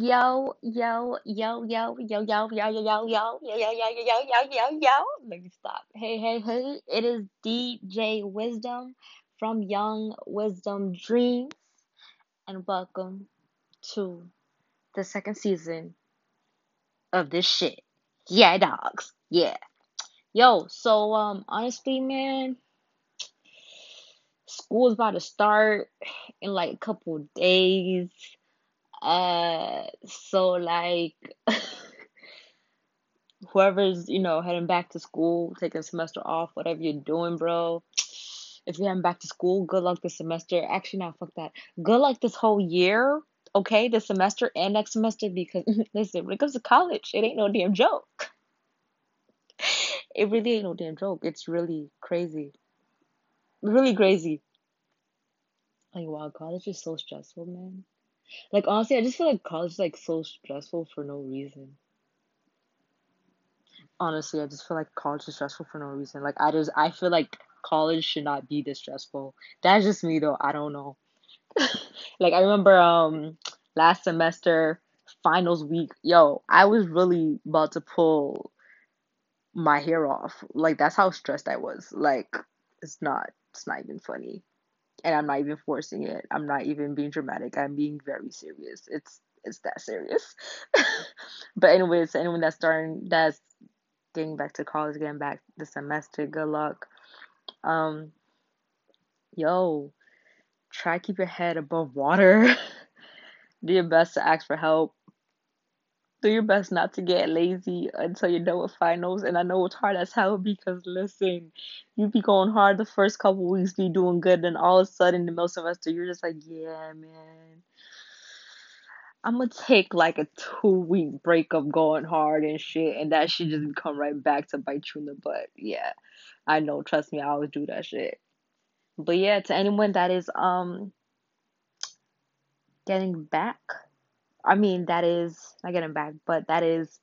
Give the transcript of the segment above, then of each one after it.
Yo, yo, yo, yo, yo, yo, yo, yo, yo, yo, yo, yo, yo, yo, yo, yo, yo, yo. Let me stop. Hey, hey, hey. It is DJ Wisdom from Young Wisdom Dreams, and welcome to the second season of this shit. Yeah, dogs. Yeah. Yo, so um honestly, man, school's about to start in like a couple days. Uh, so like whoever's, you know, heading back to school, taking a semester off, whatever you're doing, bro. If you're heading back to school, good luck this semester. Actually, no, fuck that. Good luck this whole year, okay? This semester and next semester, because listen, when it comes to college, it ain't no damn joke. It really ain't no damn joke. It's really crazy. Really crazy. Like, wow, college is so stressful, man. Like, honestly, I just feel like college is like so stressful for no reason. Honestly, I just feel like college is stressful for no reason. Like, I just, I feel like college should not be this stressful. That's just me, though. I don't know. Like, I remember, um, last semester, finals week, yo, I was really about to pull my hair off. Like, that's how stressed I was. Like, it's not, it's not even funny. And I'm not even forcing it. I'm not even being dramatic. I'm being very serious. It's, it's that serious. But anyways, anyone that's starting, that's getting back to college, getting back the semester, good luck. Um, yo, try keep your head above water. Do your best to ask for help. Do your best not to get lazy until you're done with finals. And I know it's hard as hell because listen, you be going hard the first couple weeks, be doing good, then all of a sudden the middle semester you're just like, yeah, man. I'm gonna take like a two week break of going hard and shit, and that shit just come right back to bite you in the butt. Yeah, I know. Trust me, I always do that shit. But yeah, to anyone that is um getting back, I mean that is not getting back, but that is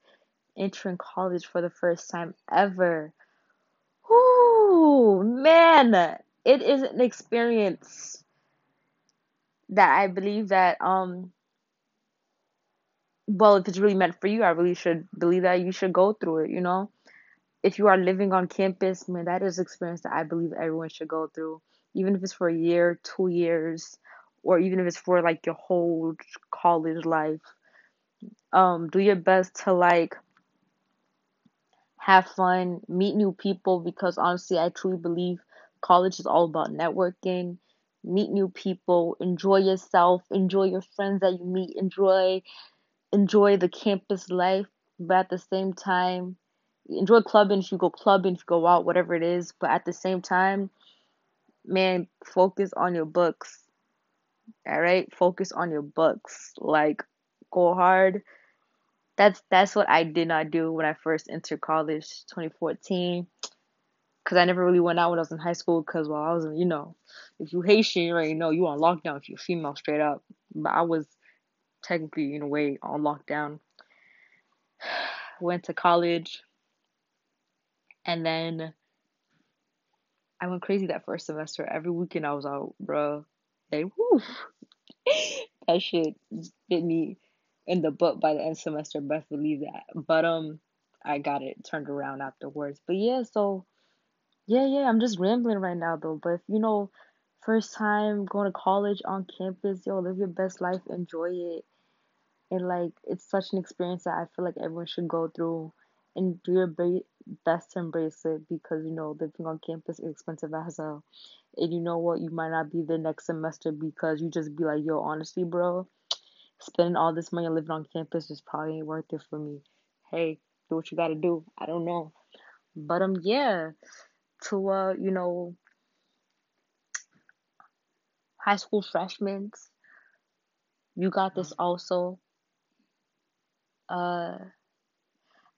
entering college for the first time ever. Whoo, man, it is an experience that I believe that um well if it's really meant for you, I really should believe that you should go through it, you know? if you are living on campus, man, that is experience that I believe everyone should go through, even if it's for a year, two years, or even if it's for like your whole college life. Um, do your best to like have fun, meet new people because honestly, I truly believe college is all about networking. Meet new people, enjoy yourself, enjoy your friends that you meet, enjoy enjoy the campus life, but at the same time, enjoy clubbing if you go clubbing, if you go out, whatever it is. But at the same time, man, focus on your books. All right, focus on your books. Like, go hard. That's that's what I did not do when I first entered college, 2014. Cause I never really went out when I was in high school. Cause while I was, in, you know, if you Haitian, you already know you on lockdown if you're female, straight up. But I was technically in a way on lockdown. Went to college, and then I went crazy that first semester. Every weekend I was out, bro. Like, whew. that shit bit me in the butt by the end of semester. Best believe that. But um, I got it turned around afterwards. But yeah, so yeah, yeah. I'm just rambling right now though. But if you know, first time going to college on campus, yo, live your best life, enjoy it, and like it's such an experience that I feel like everyone should go through and do your best to embrace it because you know living on campus is expensive as hell. And you know what, you might not be the next semester because you just be like, yo, honestly, bro, spending all this money living on campus just probably ain't worth it for me. Hey, do what you gotta do. I don't know. But um yeah. To uh, you know, high school freshmen, you got this also. Uh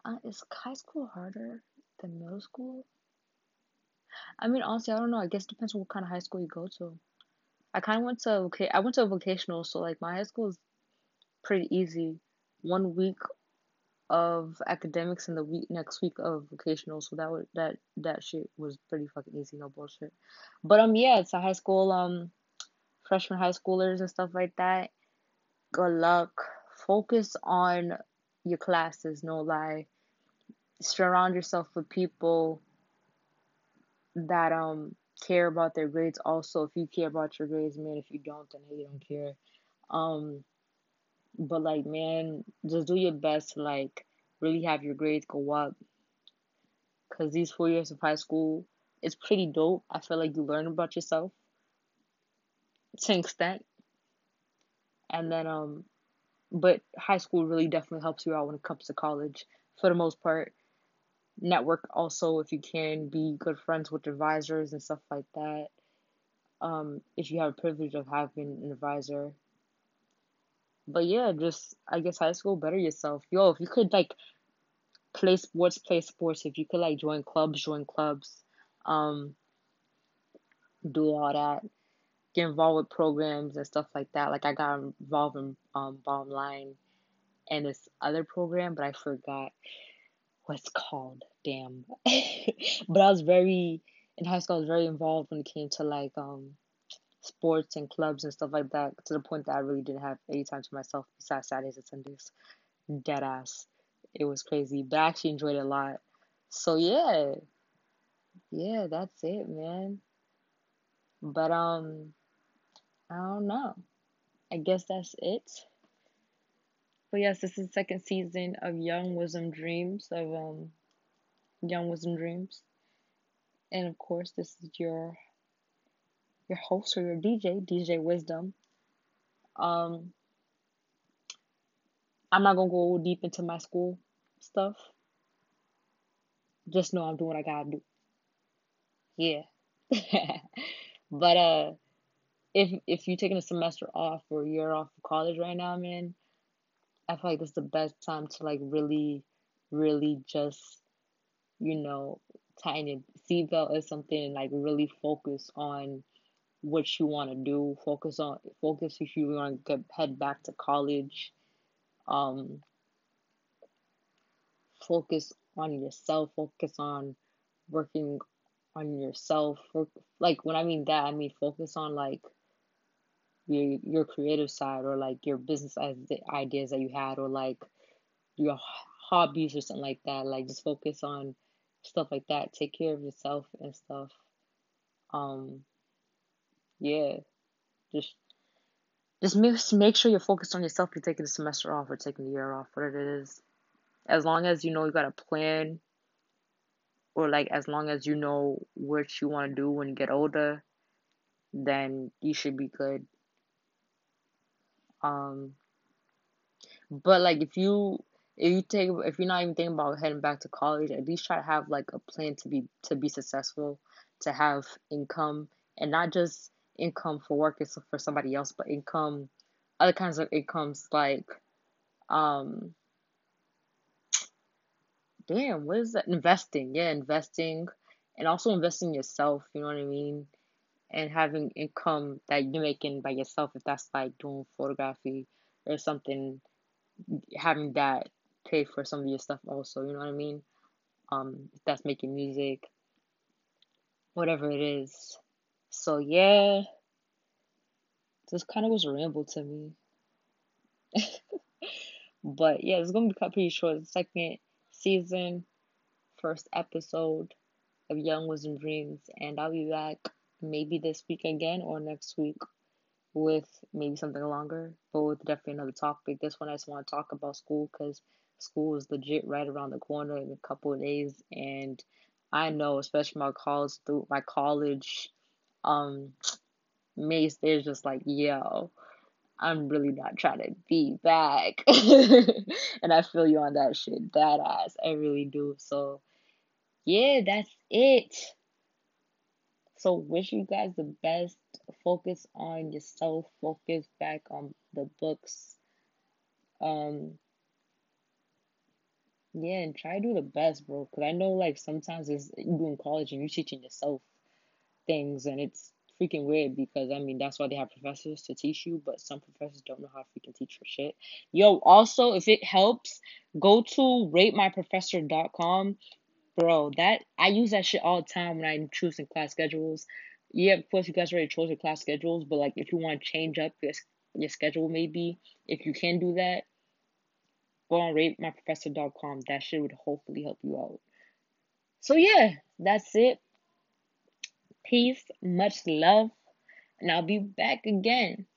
uh, is high school harder than middle school? I mean, honestly, I don't know. I guess it depends on what kind of high school you go to. I kind of went to okay. I went to a vocational, so like my high school is pretty easy. One week of academics and the week next week of vocational, so that would that that shit was pretty fucking easy, no bullshit. But um, yeah, it's a high school um, freshman high schoolers and stuff like that. Good luck focus on your classes, no lie. Surround yourself with people that um care about their grades also. If you care about your grades, man, if you don't, then hey, you don't care. Um but like man, just do your best to like really have your grades go up. Cause these four years of high school, it's pretty dope. I feel like you learn about yourself to an extent. And then um but high school really definitely helps you out when it comes to college for the most part. Network also if you can be good friends with advisors and stuff like that. Um, if you have a privilege of having an advisor. But yeah, just I guess high school better yourself. Yo, if you could like play sports, play sports. If you could like join clubs, join clubs. Um, do all that. Get involved with programs and stuff like that. Like I got involved in um bottom line and this other program, but I forgot what's called. Damn. but I was very in high school. I was very involved when it came to like um sports and clubs and stuff like that. To the point that I really didn't have any time to myself besides Saturdays and Sundays. Dead ass. It was crazy, but I actually enjoyed it a lot. So yeah, yeah, that's it, man. But um, I don't know. I guess that's it. But yes, this is the second season of Young Wisdom Dreams of um Young Wisdom Dreams. And of course this is your your host or your DJ, DJ Wisdom. Um I'm not gonna go deep into my school stuff. Just know I'm doing what I gotta do. Yeah. but uh if if you're taking a semester off or a year off of college right now, man, I feel like this is the best time to like really, really just, you know, tighten your seatbelt or something and like really focus on what you want to do. Focus on focus if you want to get head back to college. Um, focus on yourself. Focus on working on yourself. Like when I mean that, I mean focus on like your your creative side or like your business ideas that you had or like your hobbies or something like that like just focus on stuff like that. Take care of yourself and stuff. Um yeah. Just just make, make sure you're focused on yourself. You're taking the semester off or taking the year off whatever it is. As long as you know you got a plan or like as long as you know what you want to do when you get older then you should be good um, but like if you if you take if you're not even thinking about heading back to college, at least try to have like a plan to be to be successful, to have income and not just income for working for somebody else, but income other kinds of incomes like um damn, what is that? Investing. Yeah, investing and also investing yourself, you know what I mean? And having income that you're making by yourself if that's like doing photography or something having that pay for some of your stuff also you know what i mean? Um if that's making music whatever it is. So yeah. This kind of was a ramble to me. But yeah it's gonna be cut pretty short. The second season first episode of young wisdom dreams and i'll be back maybe this week again or next week with maybe something longer, but with definitely another topic. This one I just want to talk about school because school is legit right around the corner in a couple of days, and I know, especially my college through my college, um, mates, they're just like, yo, I'm really not trying to be back, and I feel you on that shit, that ass, I really do. So, yeah, that's it. So wish you guys the best. Focus on yourself. Focus back on the books. Um yeah, and try to do the best, bro. Cause I know like sometimes it's you in college and you're teaching yourself things and it's freaking weird because I mean that's why they have professors to teach you, but some professors don't know how to freaking teach your shit. Yo, also if it helps, go to ratemyprofessor.com Bro, that I use that shit all the time when I'm choosing class schedules. Yeah, of course you guys already chose your class schedules, but like if you want to change up your your schedule, maybe if you can do that, go on ratemyprofessor.com. That shit would hopefully help you out. So yeah, that's it. Peace, much love, and I'll be back again.